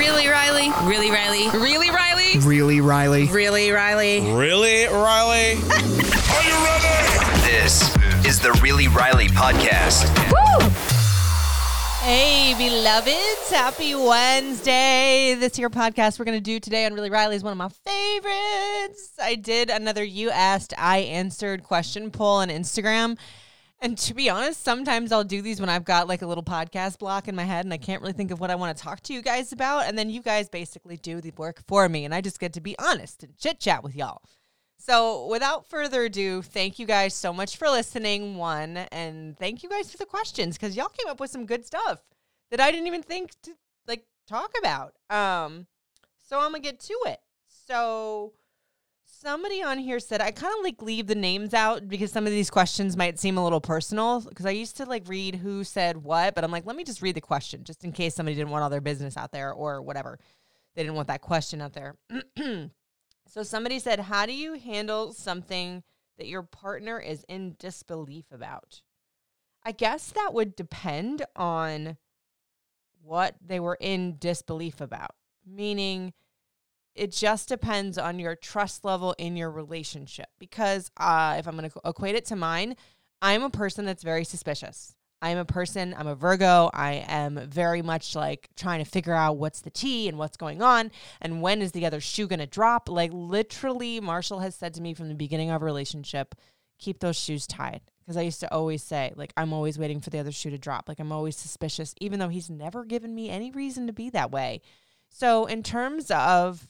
Really, Riley? Really, Riley? Really, Riley? Really, Riley? Really, Riley? Really, Riley? Are you ready? This is the Really Riley podcast. Hey, beloveds. Happy Wednesday. This here podcast we're going to do today on Really Riley is one of my favorites. I did another You Asked, I Answered question poll on Instagram. And to be honest, sometimes I'll do these when I've got like a little podcast block in my head and I can't really think of what I want to talk to you guys about. And then you guys basically do the work for me. And I just get to be honest and chit chat with y'all. So, without further ado, thank you guys so much for listening. One, and thank you guys for the questions because y'all came up with some good stuff that I didn't even think to like talk about. Um, so I'm gonna get to it. So, somebody on here said I kind of like leave the names out because some of these questions might seem a little personal because I used to like read who said what, but I'm like, let me just read the question just in case somebody didn't want all their business out there or whatever. They didn't want that question out there. So somebody said, How do you handle something that your partner is in disbelief about? I guess that would depend on what they were in disbelief about, meaning it just depends on your trust level in your relationship. Because uh, if I'm going to equate it to mine, I'm a person that's very suspicious. I'm a person, I'm a Virgo. I am very much like trying to figure out what's the tea and what's going on and when is the other shoe going to drop. Like, literally, Marshall has said to me from the beginning of our relationship, keep those shoes tied. Because I used to always say, like, I'm always waiting for the other shoe to drop. Like, I'm always suspicious, even though he's never given me any reason to be that way. So, in terms of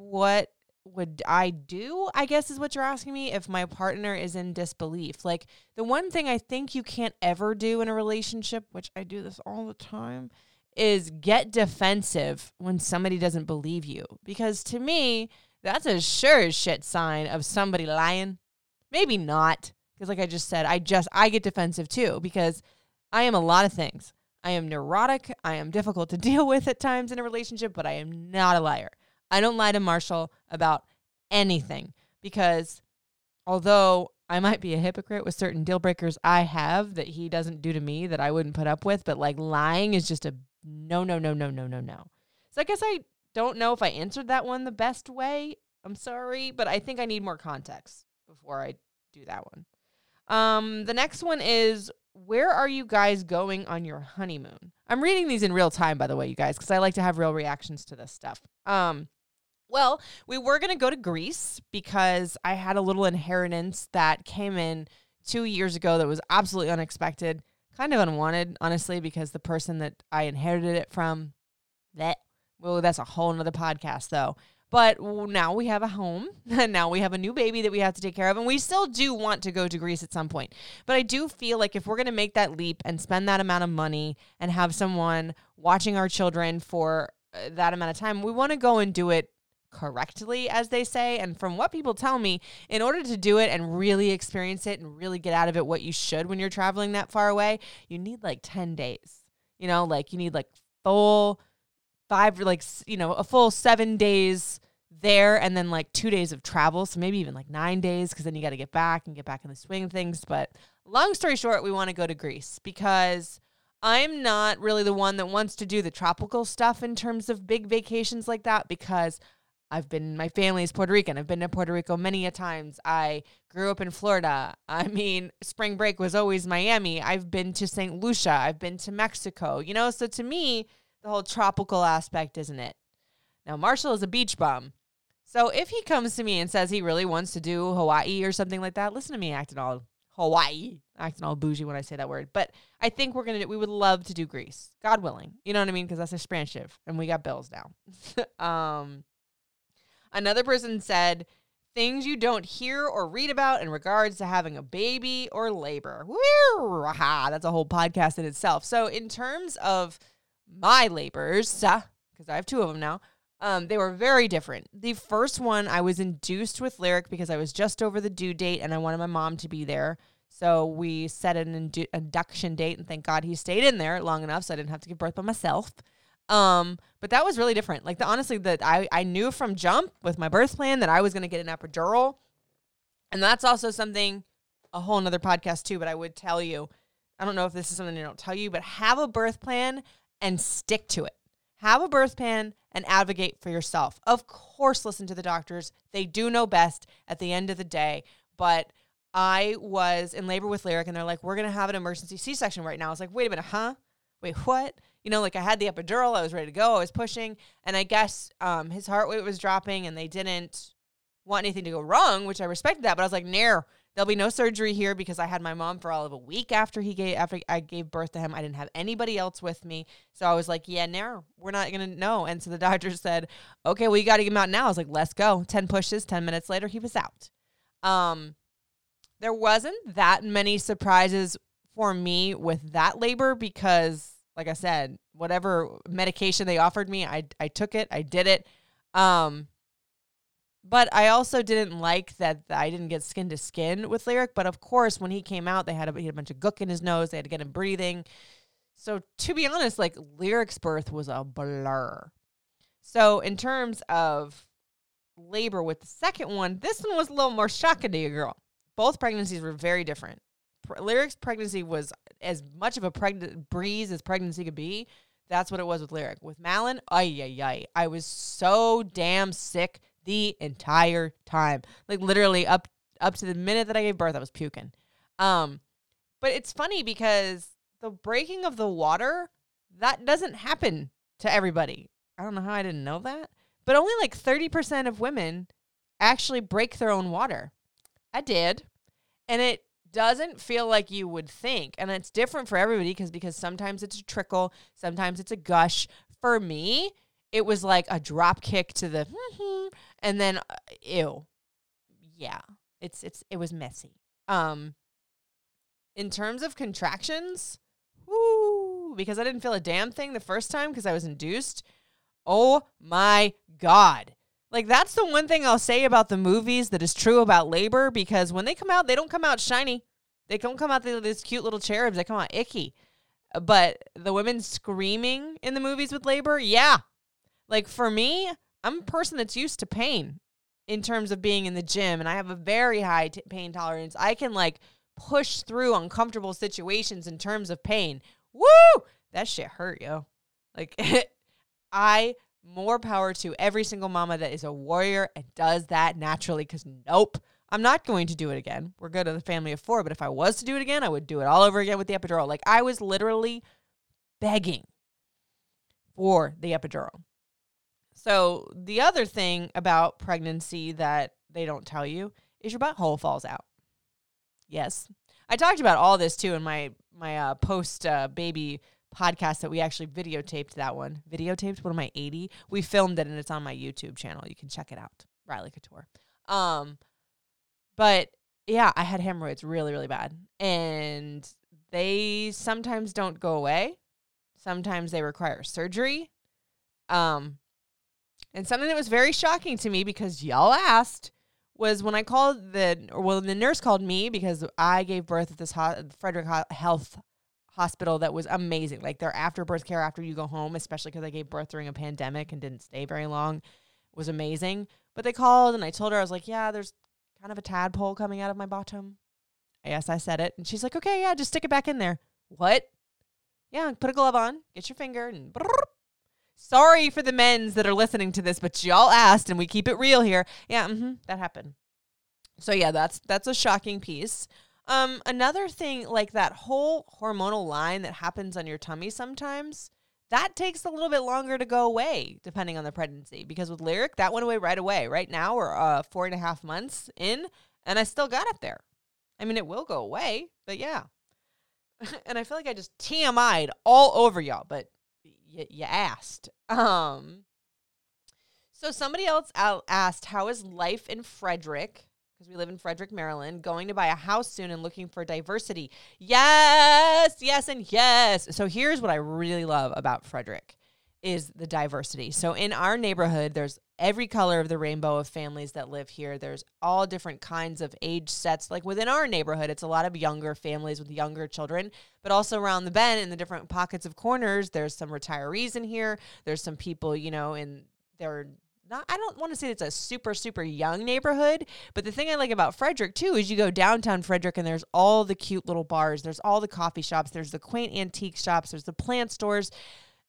what would I do? I guess is what you're asking me if my partner is in disbelief. Like the one thing I think you can't ever do in a relationship, which I do this all the time, is get defensive when somebody doesn't believe you. Because to me, that's a sure shit sign of somebody lying. Maybe not. Because like I just said, I just I get defensive too because I am a lot of things. I am neurotic. I am difficult to deal with at times in a relationship, but I am not a liar. I don't lie to Marshall about anything because although I might be a hypocrite with certain deal breakers I have that he doesn't do to me that I wouldn't put up with, but like lying is just a no, no, no, no, no, no, no. So I guess I don't know if I answered that one the best way. I'm sorry, but I think I need more context before I do that one. Um, the next one is where are you guys going on your honeymoon? I'm reading these in real time, by the way, you guys, because I like to have real reactions to this stuff. Um, well, we were going to go to Greece because I had a little inheritance that came in two years ago that was absolutely unexpected, kind of unwanted, honestly, because the person that I inherited it from, that, well, that's a whole nother podcast, though. But now we have a home, and now we have a new baby that we have to take care of, and we still do want to go to Greece at some point. But I do feel like if we're going to make that leap and spend that amount of money and have someone watching our children for uh, that amount of time, we want to go and do it correctly, as they say. And from what people tell me, in order to do it and really experience it and really get out of it what you should when you're traveling that far away, you need like 10 days. You know, like you need like full five, like, you know, a full seven days there and then like two days of travel. So maybe even like nine days because then you got to get back and get back in the swing of things. But long story short, we want to go to Greece because I'm not really the one that wants to do the tropical stuff in terms of big vacations like that because I've been, my family is Puerto Rican. I've been to Puerto Rico many a times. I grew up in Florida. I mean, spring break was always Miami. I've been to St. Lucia. I've been to Mexico, you know? So to me, the whole tropical aspect isn't it. Now, Marshall is a beach bum. So if he comes to me and says he really wants to do Hawaii or something like that, listen to me acting all Hawaii, acting all bougie when I say that word. But I think we're gonna we would love to do Greece, God willing. You know what I mean? Because that's a spreadsheet, and we got bills now. um, another person said things you don't hear or read about in regards to having a baby or labor. Woo! That's a whole podcast in itself. So, in terms of my labors, because I have two of them now, um, they were very different. The first one, I was induced with Lyric because I was just over the due date and I wanted my mom to be there. So we set an indu- induction date, and thank God he stayed in there long enough so I didn't have to give birth by myself. Um, but that was really different. Like the honestly, that I I knew from jump with my birth plan that I was going to get an epidural, and that's also something a whole nother podcast too. But I would tell you, I don't know if this is something I don't tell you, but have a birth plan and stick to it. Have a birth plan and advocate for yourself. Of course, listen to the doctors. They do know best at the end of the day. But I was in labor with Lyric, and they're like, we're going to have an emergency C section right now. I was like, wait a minute, huh? Wait, what? You know, like I had the epidural, I was ready to go, I was pushing, and I guess um, his heart rate was dropping, and they didn't want anything to go wrong, which I respected that. But I was like, nair, there'll be no surgery here because I had my mom for all of a week after he gave after I gave birth to him. I didn't have anybody else with me, so I was like, yeah, nair, we're not gonna know. And so the doctor said, okay, well you got to get him out now. I was like, let's go. Ten pushes, ten minutes later, he was out. Um, there wasn't that many surprises for me with that labor because like I said, whatever medication they offered me, I I took it, I did it. Um but I also didn't like that I didn't get skin to skin with Lyric. But of course, when he came out, they had a, he had a bunch of gook in his nose. They had to get him breathing. So to be honest, like Lyric's birth was a blur. So in terms of labor with the second one, this one was a little more shocking to you, girl. Both pregnancies were very different. Lyric's pregnancy was as much of a pregnant breeze as pregnancy could be. That's what it was with Lyric. With Malin, ay ay ay. I was so damn sick the entire time. Like literally up up to the minute that I gave birth, I was puking. Um, but it's funny because the breaking of the water that doesn't happen to everybody. I don't know how I didn't know that, but only like 30% of women actually break their own water. I did. And it doesn't feel like you would think. And it's different for everybody because because sometimes it's a trickle, sometimes it's a gush. For me, it was like a drop kick to the and then uh, ew. Yeah. It's it's it was messy. Um in terms of contractions, whoo, because I didn't feel a damn thing the first time because I was induced. Oh my god. Like that's the one thing I'll say about the movies that is true about labor because when they come out, they don't come out shiny. They don't come out these cute little cherubs. They come out icky. But the women screaming in the movies with labor, yeah. Like for me, I'm a person that's used to pain in terms of being in the gym and I have a very high t- pain tolerance. I can like push through uncomfortable situations in terms of pain. Woo! That shit hurt, yo. Like I more power to every single mama that is a warrior and does that naturally because nope, I'm not going to do it again. We're good at the family of four, but if I was to do it again, I would do it all over again with the epidural. Like I was literally begging for the epidural. So the other thing about pregnancy that they don't tell you is your butthole falls out. Yes. I talked about all this too in my my uh, post uh, baby podcast that we actually videotaped that one. Videotaped? What am I, 80? We filmed it and it's on my YouTube channel. You can check it out. Riley Couture. Um, but yeah, I had hemorrhoids really, really bad. And they sometimes don't go away. Sometimes they require surgery. Um, and something that was very shocking to me because y'all asked was when I called the, or well, the nurse called me because I gave birth at this ho- Frederick Health hospital that was amazing. Like their after birth care after you go home, especially because I gave birth during a pandemic and didn't stay very long, was amazing. But they called and I told her, I was like, yeah, there's kind of a tadpole coming out of my bottom. Yes, I said it. And she's like, okay, yeah, just stick it back in there. What? Yeah, put a glove on, get your finger, and brrr. sorry for the men's that are listening to this, but y'all asked, and we keep it real here. Yeah, mm-hmm, that happened. So yeah, that's that's a shocking piece. Um, another thing, like that whole hormonal line that happens on your tummy sometimes, that takes a little bit longer to go away depending on the pregnancy. Because with Lyric, that went away right away. Right now, we're uh, four and a half months in, and I still got it there. I mean, it will go away, but yeah. and I feel like I just TMI'd all over y'all, but y- you asked. Um, So somebody else asked, "How is life in Frederick?" Because we live in Frederick, Maryland. Going to buy a house soon and looking for diversity. Yes, yes, and yes. So here's what I really love about Frederick is the diversity. So in our neighborhood, there's every color of the rainbow of families that live here. There's all different kinds of age sets. Like within our neighborhood, it's a lot of younger families with younger children, but also around the bend in the different pockets of corners, there's some retirees in here. There's some people, you know, in their not I don't want to say it's a super super young neighborhood, but the thing I like about Frederick too is you go downtown Frederick and there's all the cute little bars, there's all the coffee shops, there's the quaint antique shops, there's the plant stores.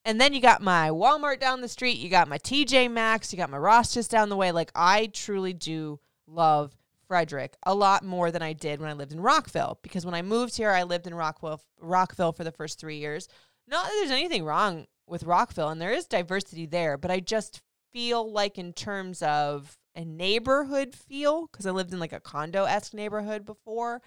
And then you got my Walmart down the street, you got my TJ Maxx, you got my Ross just down the way. Like I truly do love Frederick a lot more than I did when I lived in Rockville because when I moved here, I lived in Rockville Rockville for the first 3 years. Not that there's anything wrong with Rockville and there is diversity there, but I just feel like in terms of a neighborhood feel because I lived in like a condo esque neighborhood before.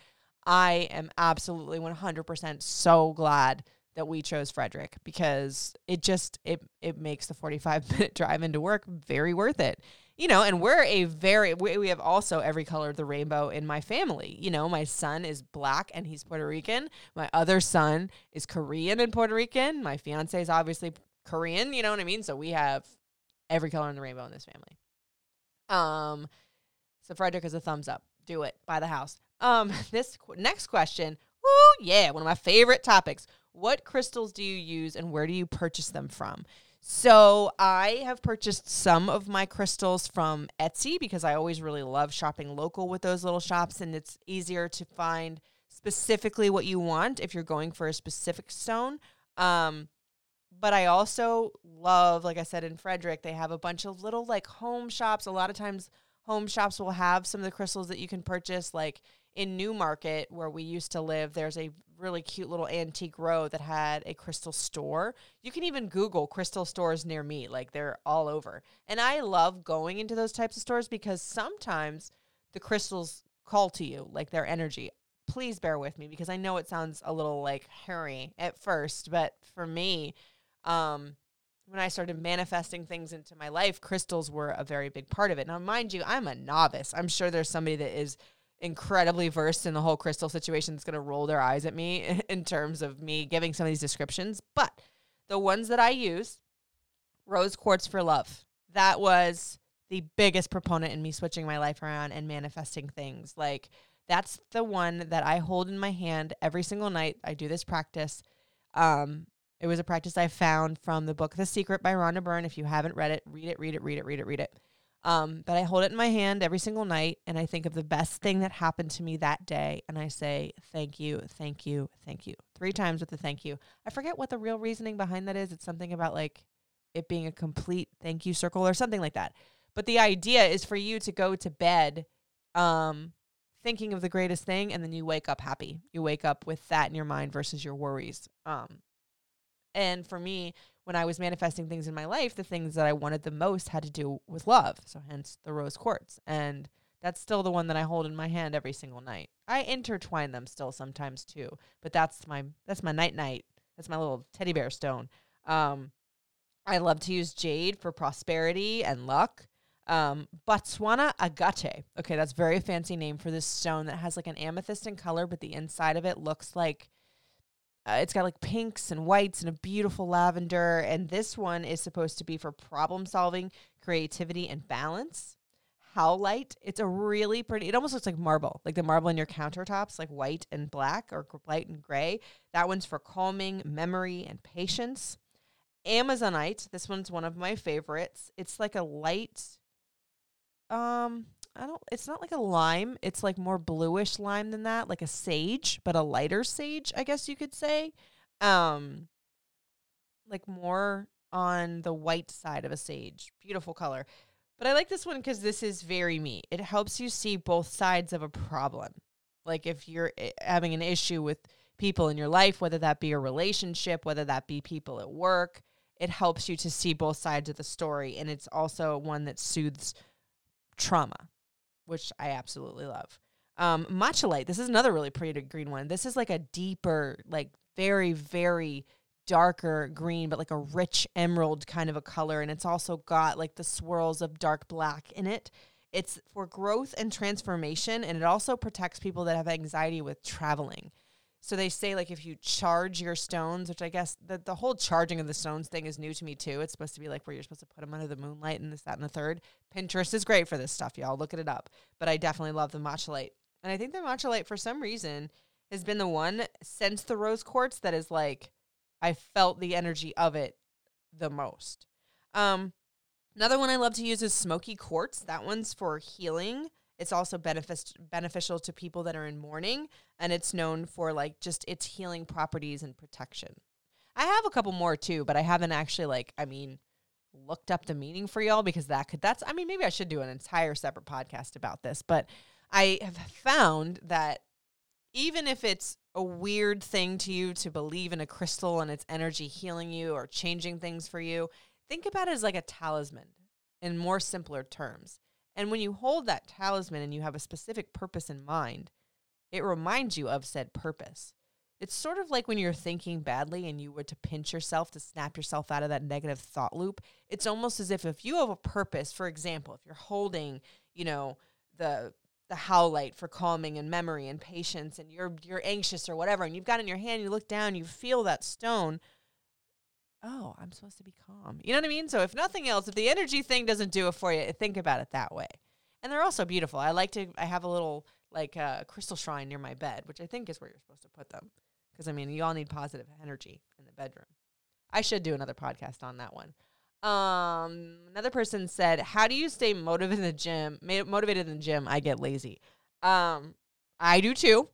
I am absolutely 100% so glad that we chose Frederick because it just it it makes the 45 minute drive into work very worth it. You know, and we're a very we, we have also every color of the rainbow in my family. You know, my son is black and he's Puerto Rican. My other son is Korean and Puerto Rican. My fiance is obviously Korean, you know what I mean? So we have every color in the rainbow in this family. Um, so Frederick is a thumbs up. Do it. Buy the house. Um, this qu- next question. Woo, yeah, one of my favorite topics. What crystals do you use and where do you purchase them from? So I have purchased some of my crystals from Etsy because I always really love shopping local with those little shops and it's easier to find specifically what you want if you're going for a specific stone. Um, but I also love, like I said in Frederick, they have a bunch of little like home shops. A lot of times, home shops will have some of the crystals that you can purchase. Like in New Market, where we used to live, there's a really cute little antique row that had a crystal store. You can even Google crystal stores near me, like they're all over. And I love going into those types of stores because sometimes the crystals call to you, like their energy. Please bear with me because I know it sounds a little like hairy at first, but for me, um, when I started manifesting things into my life, crystals were a very big part of it. Now, mind you, I'm a novice. I'm sure there's somebody that is incredibly versed in the whole crystal situation that's going to roll their eyes at me in terms of me giving some of these descriptions. But the ones that I use, rose quartz for love. That was the biggest proponent in me switching my life around and manifesting things. Like that's the one that I hold in my hand every single night. I do this practice. Um, it was a practice I found from the book The Secret by Rhonda Byrne. If you haven't read it, read it, read it, read it, read it, read it. Um, but I hold it in my hand every single night and I think of the best thing that happened to me that day. And I say, thank you, thank you, thank you. Three times with the thank you. I forget what the real reasoning behind that is. It's something about like it being a complete thank you circle or something like that. But the idea is for you to go to bed um, thinking of the greatest thing and then you wake up happy. You wake up with that in your mind versus your worries. Um, and for me, when I was manifesting things in my life, the things that I wanted the most had to do with love. So hence the rose quartz. And that's still the one that I hold in my hand every single night. I intertwine them still sometimes too, but that's my that's my night night. That's my little teddy bear stone. Um, I love to use jade for prosperity and luck. Um, Botswana agate. Okay, that's very fancy name for this stone that has like an amethyst in color, but the inside of it looks like uh, it's got like pinks and whites and a beautiful lavender. And this one is supposed to be for problem solving, creativity, and balance. Howlite. It's a really pretty, it almost looks like marble, like the marble in your countertops, like white and black or white and gray. That one's for calming, memory, and patience. Amazonite. This one's one of my favorites. It's like a light, um, I don't it's not like a lime, it's like more bluish lime than that, like a sage, but a lighter sage, I guess you could say. Um like more on the white side of a sage. Beautiful color. But I like this one cuz this is very me. It helps you see both sides of a problem. Like if you're eh, having an issue with people in your life, whether that be a relationship, whether that be people at work, it helps you to see both sides of the story and it's also one that soothes trauma which I absolutely love. Um, malachite. This is another really pretty green one. This is like a deeper, like very, very darker green, but like a rich emerald kind of a color. And it's also got like the swirls of dark black in it. It's for growth and transformation, and it also protects people that have anxiety with traveling. So they say like if you charge your stones, which I guess the, the whole charging of the stones thing is new to me too. It's supposed to be like where you're supposed to put them under the moonlight and this, that, and the third. Pinterest is great for this stuff, y'all. Look it up. But I definitely love the malachite. And I think the malachite for some reason has been the one since the rose quartz that is like I felt the energy of it the most. Um, another one I love to use is smoky quartz. That one's for healing. It's also benefic- beneficial to people that are in mourning, and it's known for like just its healing properties and protection. I have a couple more too, but I haven't actually like I mean looked up the meaning for y'all because that could that's I mean maybe I should do an entire separate podcast about this, but I have found that even if it's a weird thing to you to believe in a crystal and its energy healing you or changing things for you, think about it as like a talisman in more simpler terms. And when you hold that talisman and you have a specific purpose in mind, it reminds you of said purpose. It's sort of like when you're thinking badly and you were to pinch yourself to snap yourself out of that negative thought loop. It's almost as if if you have a purpose, for example, if you're holding, you know, the the howlite for calming and memory and patience and you're you're anxious or whatever and you've got it in your hand, you look down, you feel that stone, oh, I'm supposed to be calm. You know what I mean? So if nothing else, if the energy thing doesn't do it for you, think about it that way. And they're also beautiful. I like to I have a little like a uh, crystal shrine near my bed, which I think is where you're supposed to put them. Because I mean, you all need positive energy in the bedroom. I should do another podcast on that one. Um, another person said, "How do you stay motivated in the gym? Motivated in the gym? I get lazy. Um, I do too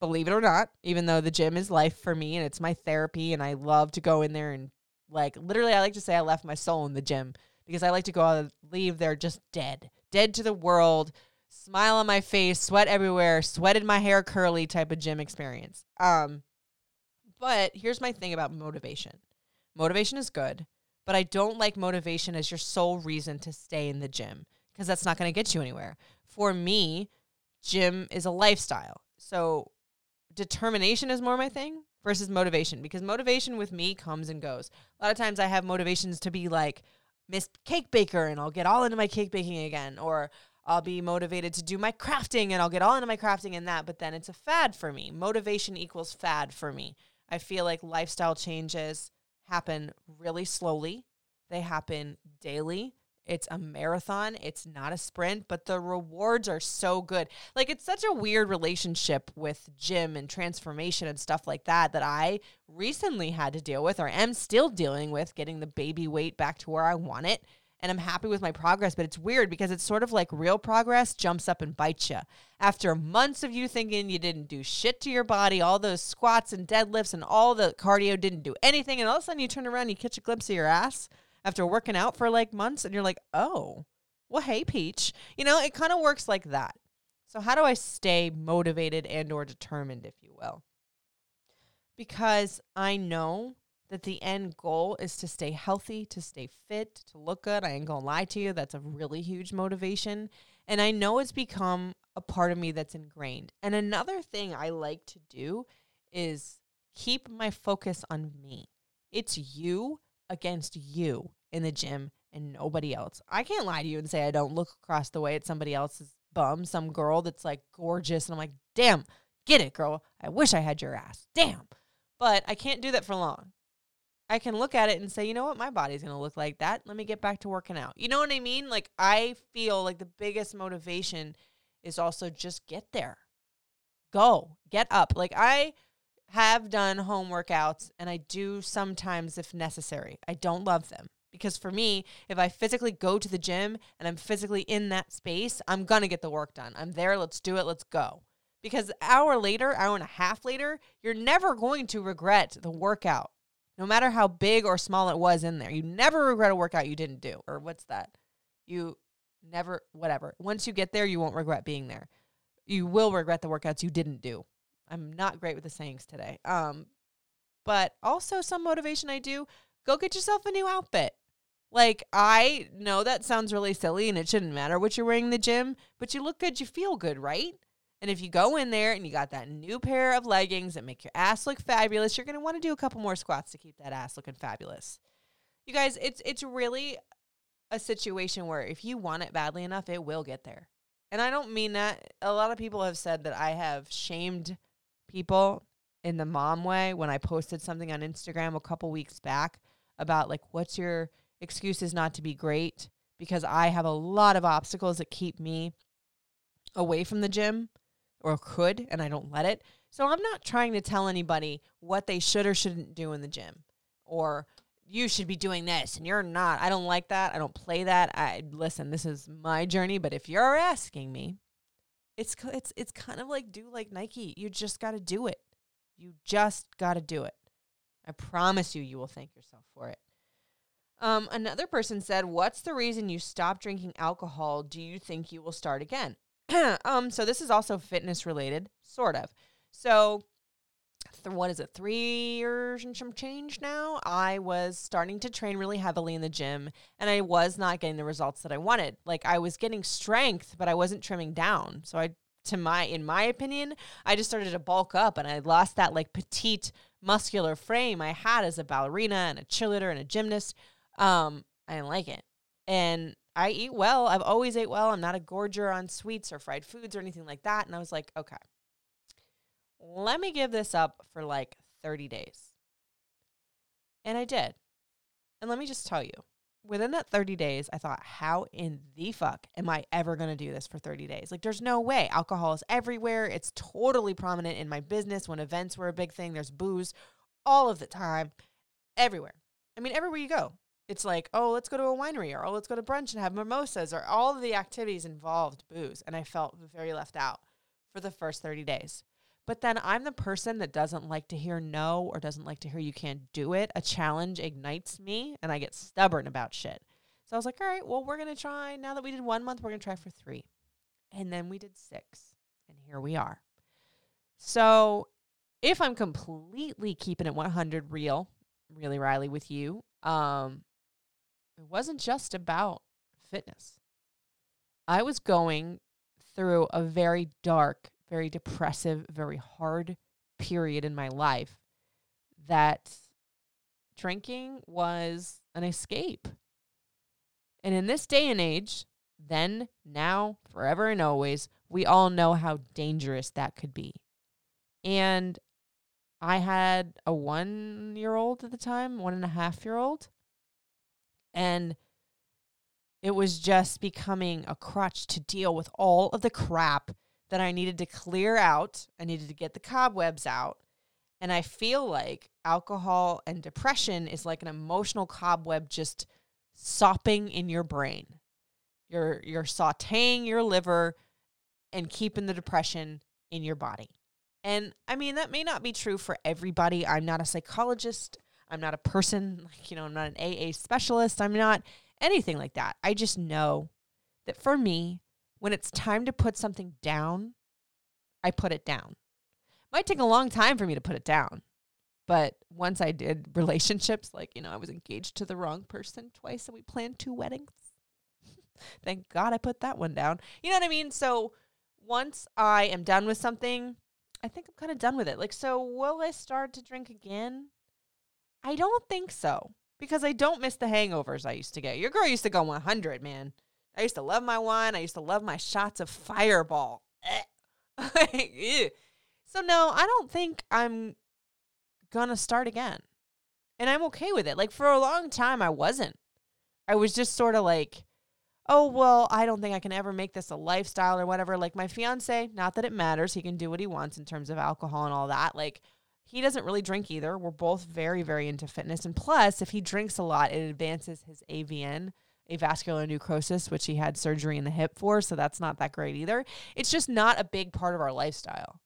believe it or not, even though the gym is life for me and it's my therapy and I love to go in there and like literally, I like to say I left my soul in the gym because I like to go out and leave there just dead, dead to the world, smile on my face, sweat everywhere, sweated my hair curly type of gym experience. Um, but here's my thing about motivation. Motivation is good, but I don't like motivation as your sole reason to stay in the gym because that's not going to get you anywhere. For me, gym is a lifestyle. So determination is more my thing versus motivation because motivation with me comes and goes. A lot of times I have motivations to be like Miss Cake Baker and I'll get all into my cake baking again or I'll be motivated to do my crafting and I'll get all into my crafting and that, but then it's a fad for me. Motivation equals fad for me. I feel like lifestyle changes happen really slowly. They happen daily. It's a marathon. It's not a sprint, but the rewards are so good. Like it's such a weird relationship with gym and transformation and stuff like that that I recently had to deal with or am still dealing with getting the baby weight back to where I want it. And I'm happy with my progress, but it's weird because it's sort of like real progress jumps up and bites you. After months of you thinking you didn't do shit to your body, all those squats and deadlifts and all the cardio didn't do anything, and all of a sudden you turn around and you catch a glimpse of your ass after working out for like months and you're like, oh, well, hey, Peach. You know, it kind of works like that. So how do I stay motivated and or determined, if you will? Because I know that the end goal is to stay healthy, to stay fit, to look good. I ain't gonna lie to you, that's a really huge motivation. And I know it's become a part of me that's ingrained. And another thing I like to do is keep my focus on me. It's you against you in the gym and nobody else. I can't lie to you and say I don't look across the way at somebody else's bum, some girl that's like gorgeous. And I'm like, damn, get it, girl. I wish I had your ass. Damn. But I can't do that for long. I can look at it and say, you know what, my body's gonna look like that. Let me get back to working out. You know what I mean? Like I feel like the biggest motivation is also just get there. Go. Get up. Like I have done home workouts and I do sometimes if necessary. I don't love them because for me, if I physically go to the gym and I'm physically in that space, I'm going to get the work done. I'm there, let's do it, let's go. Because hour later, hour and a half later, you're never going to regret the workout. No matter how big or small it was in there. You never regret a workout you didn't do. Or what's that? You never whatever. Once you get there, you won't regret being there. You will regret the workouts you didn't do. I'm not great with the sayings today. Um, but also some motivation I do. Go get yourself a new outfit. Like I know that sounds really silly and it shouldn't matter what you're wearing in the gym, but you look good, you feel good, right? And if you go in there and you got that new pair of leggings that make your ass look fabulous, you're going to want to do a couple more squats to keep that ass looking fabulous. You guys, it's it's really a situation where if you want it badly enough, it will get there. And I don't mean that. A lot of people have said that I have shamed people in the mom way when I posted something on Instagram a couple weeks back about like what's your excuses not to be great because I have a lot of obstacles that keep me away from the gym or could and I don't let it. So I'm not trying to tell anybody what they should or shouldn't do in the gym or you should be doing this and you're not. I don't like that. I don't play that. I listen, this is my journey, but if you're asking me, it's it's it's kind of like do like Nike. You just got to do it. You just got to do it. I promise you you will thank yourself for it. Um, another person said, "What's the reason you stopped drinking alcohol? Do you think you will start again?" um, so this is also fitness related, sort of. So, th- what is it? Three years and some change now. I was starting to train really heavily in the gym, and I was not getting the results that I wanted. Like I was getting strength, but I wasn't trimming down. So I, to my, in my opinion, I just started to bulk up, and I lost that like petite muscular frame I had as a ballerina and a cheerleader and a gymnast. Um, I didn't like it. And I eat well. I've always ate well. I'm not a gorger on sweets or fried foods or anything like that. And I was like, okay, let me give this up for like 30 days. And I did. And let me just tell you, within that 30 days, I thought, how in the fuck am I ever going to do this for 30 days? Like, there's no way. Alcohol is everywhere. It's totally prominent in my business when events were a big thing. There's booze all of the time, everywhere. I mean, everywhere you go, it's like, oh, let's go to a winery or oh, let's go to brunch and have mimosas or all of the activities involved booze. And I felt very left out for the first 30 days. But then I'm the person that doesn't like to hear no or doesn't like to hear you can't do it. A challenge ignites me and I get stubborn about shit. So I was like, all right, well, we're going to try. Now that we did one month, we're going to try for three. And then we did six. And here we are. So if I'm completely keeping it 100 real, really Riley with you, um, it wasn't just about fitness. I was going through a very dark, very depressive, very hard period in my life that drinking was an escape. And in this day and age, then, now, forever and always, we all know how dangerous that could be. And I had a one year old at the time, one and a half year old. And it was just becoming a crutch to deal with all of the crap that I needed to clear out. I needed to get the cobwebs out. And I feel like alcohol and depression is like an emotional cobweb just sopping in your brain. You're you're sautéing your liver and keeping the depression in your body. And I mean that may not be true for everybody. I'm not a psychologist. I'm not a person, like, you know, I'm not an AA specialist. I'm not anything like that. I just know that for me, when it's time to put something down, I put it down. Might take a long time for me to put it down. But once I did relationships, like, you know, I was engaged to the wrong person twice and we planned two weddings. Thank God I put that one down. You know what I mean? So once I am done with something, I think I'm kind of done with it. Like, so will I start to drink again? I don't think so because I don't miss the hangovers I used to get. Your girl used to go 100, man. I used to love my wine. I used to love my shots of fireball. Eh. so, no, I don't think I'm going to start again. And I'm okay with it. Like, for a long time, I wasn't. I was just sort of like, oh, well, I don't think I can ever make this a lifestyle or whatever. Like, my fiance, not that it matters, he can do what he wants in terms of alcohol and all that. Like, he doesn't really drink either. We're both very, very into fitness. And plus, if he drinks a lot, it advances his AVN, avascular necrosis, which he had surgery in the hip for. So that's not that great either. It's just not a big part of our lifestyle.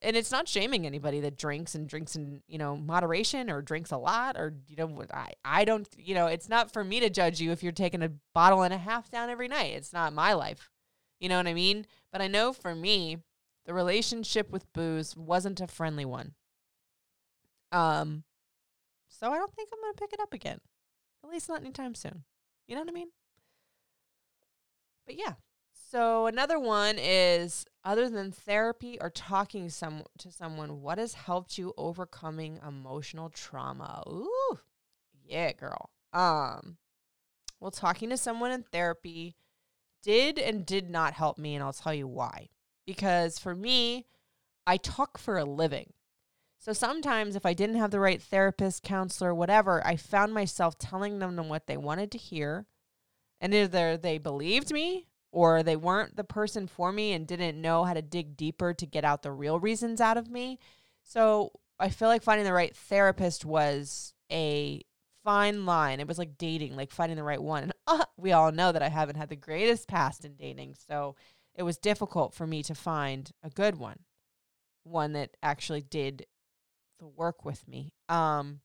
And it's not shaming anybody that drinks and drinks in, you know, moderation or drinks a lot or, you know, I, I don't, you know, it's not for me to judge you if you're taking a bottle and a half down every night. It's not my life. You know what I mean? But I know for me, the relationship with booze wasn't a friendly one. Um, so I don't think I'm gonna pick it up again. At least not anytime soon. You know what I mean? But yeah. So another one is other than therapy or talking some to someone, what has helped you overcoming emotional trauma? Ooh, yeah, girl. Um, well, talking to someone in therapy did and did not help me, and I'll tell you why. Because for me, I talk for a living. So sometimes if I didn't have the right therapist, counselor, whatever, I found myself telling them what they wanted to hear. And either they believed me or they weren't the person for me and didn't know how to dig deeper to get out the real reasons out of me. So I feel like finding the right therapist was a fine line. It was like dating, like finding the right one. And uh, we all know that I haven't had the greatest past in dating. So it was difficult for me to find a good one, one that actually did the work with me. Um,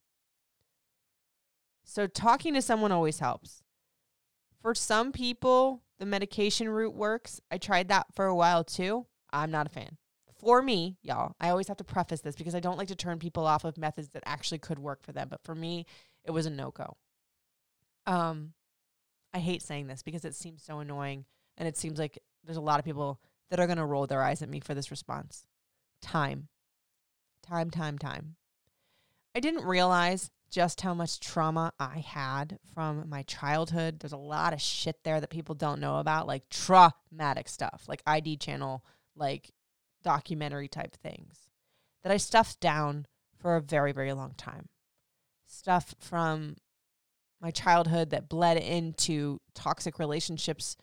so talking to someone always helps. For some people, the medication route works. I tried that for a while too. I'm not a fan. For me, y'all, I always have to preface this because I don't like to turn people off of methods that actually could work for them. But for me, it was a no go. Um, I hate saying this because it seems so annoying, and it seems like there's a lot of people that are going to roll their eyes at me for this response. Time, time, time, time. I didn't realize just how much trauma I had from my childhood. There's a lot of shit there that people don't know about, like traumatic stuff, like ID channel, like documentary type things that I stuffed down for a very, very long time. Stuff from my childhood that bled into toxic relationships,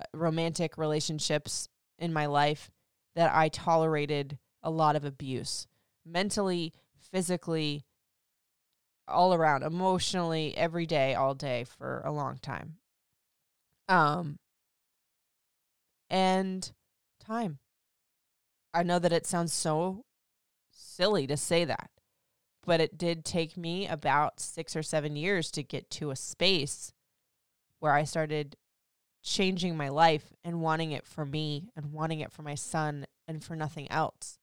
uh, romantic relationships in my life that I tolerated a lot of abuse mentally, physically, all around, emotionally, every day, all day for a long time. Um, and time. I know that it sounds so silly to say that, but it did take me about six or seven years to get to a space where I started changing my life and wanting it for me and wanting it for my son and for nothing else.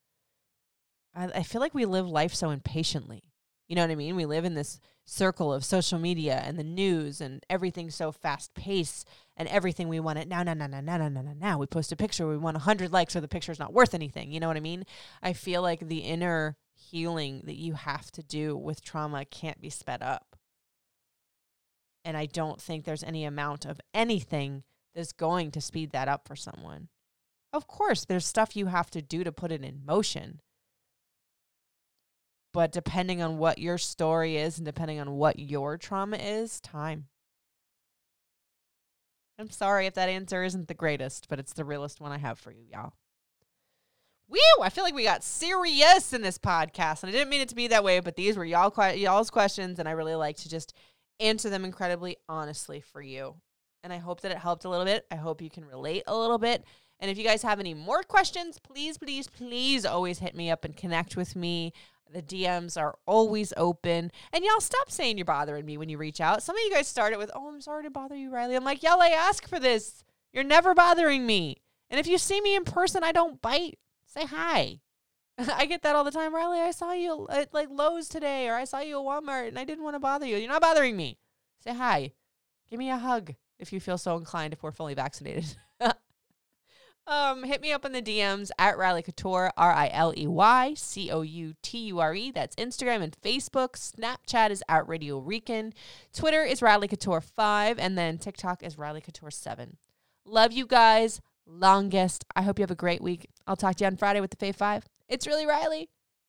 I, I feel like we live life so impatiently. You know what I mean? We live in this circle of social media and the news and everything so fast paced and everything we want it now, now, now, now, now, now, now, now, now. We post a picture, we want 100 likes or the picture's not worth anything. You know what I mean? I feel like the inner healing that you have to do with trauma can't be sped up. And I don't think there's any amount of anything that's going to speed that up for someone. Of course, there's stuff you have to do to put it in motion but depending on what your story is and depending on what your trauma is, time. I'm sorry if that answer isn't the greatest, but it's the realest one I have for you, y'all. Woo! I feel like we got serious in this podcast, and I didn't mean it to be that way, but these were y'all y'all's questions, and I really like to just answer them incredibly honestly for you. And I hope that it helped a little bit. I hope you can relate a little bit. And if you guys have any more questions, please, please, please always hit me up and connect with me. The DMs are always open. And y'all stop saying you're bothering me when you reach out. Some of you guys started with, oh, I'm sorry to bother you, Riley. I'm like, y'all, I ask for this. You're never bothering me. And if you see me in person, I don't bite. Say hi. I get that all the time. Riley, I saw you at like Lowe's today, or I saw you at Walmart and I didn't want to bother you. You're not bothering me. Say hi. Give me a hug if you feel so inclined if we're fully vaccinated. Um, hit me up in the DMs at Riley Couture, R I L E Y C O U T U R E. That's Instagram and Facebook. Snapchat is at Radio Rican. Twitter is Riley Couture 5. And then TikTok is Riley Couture 7. Love you guys. Longest. I hope you have a great week. I'll talk to you on Friday with the Fave 5. It's really Riley.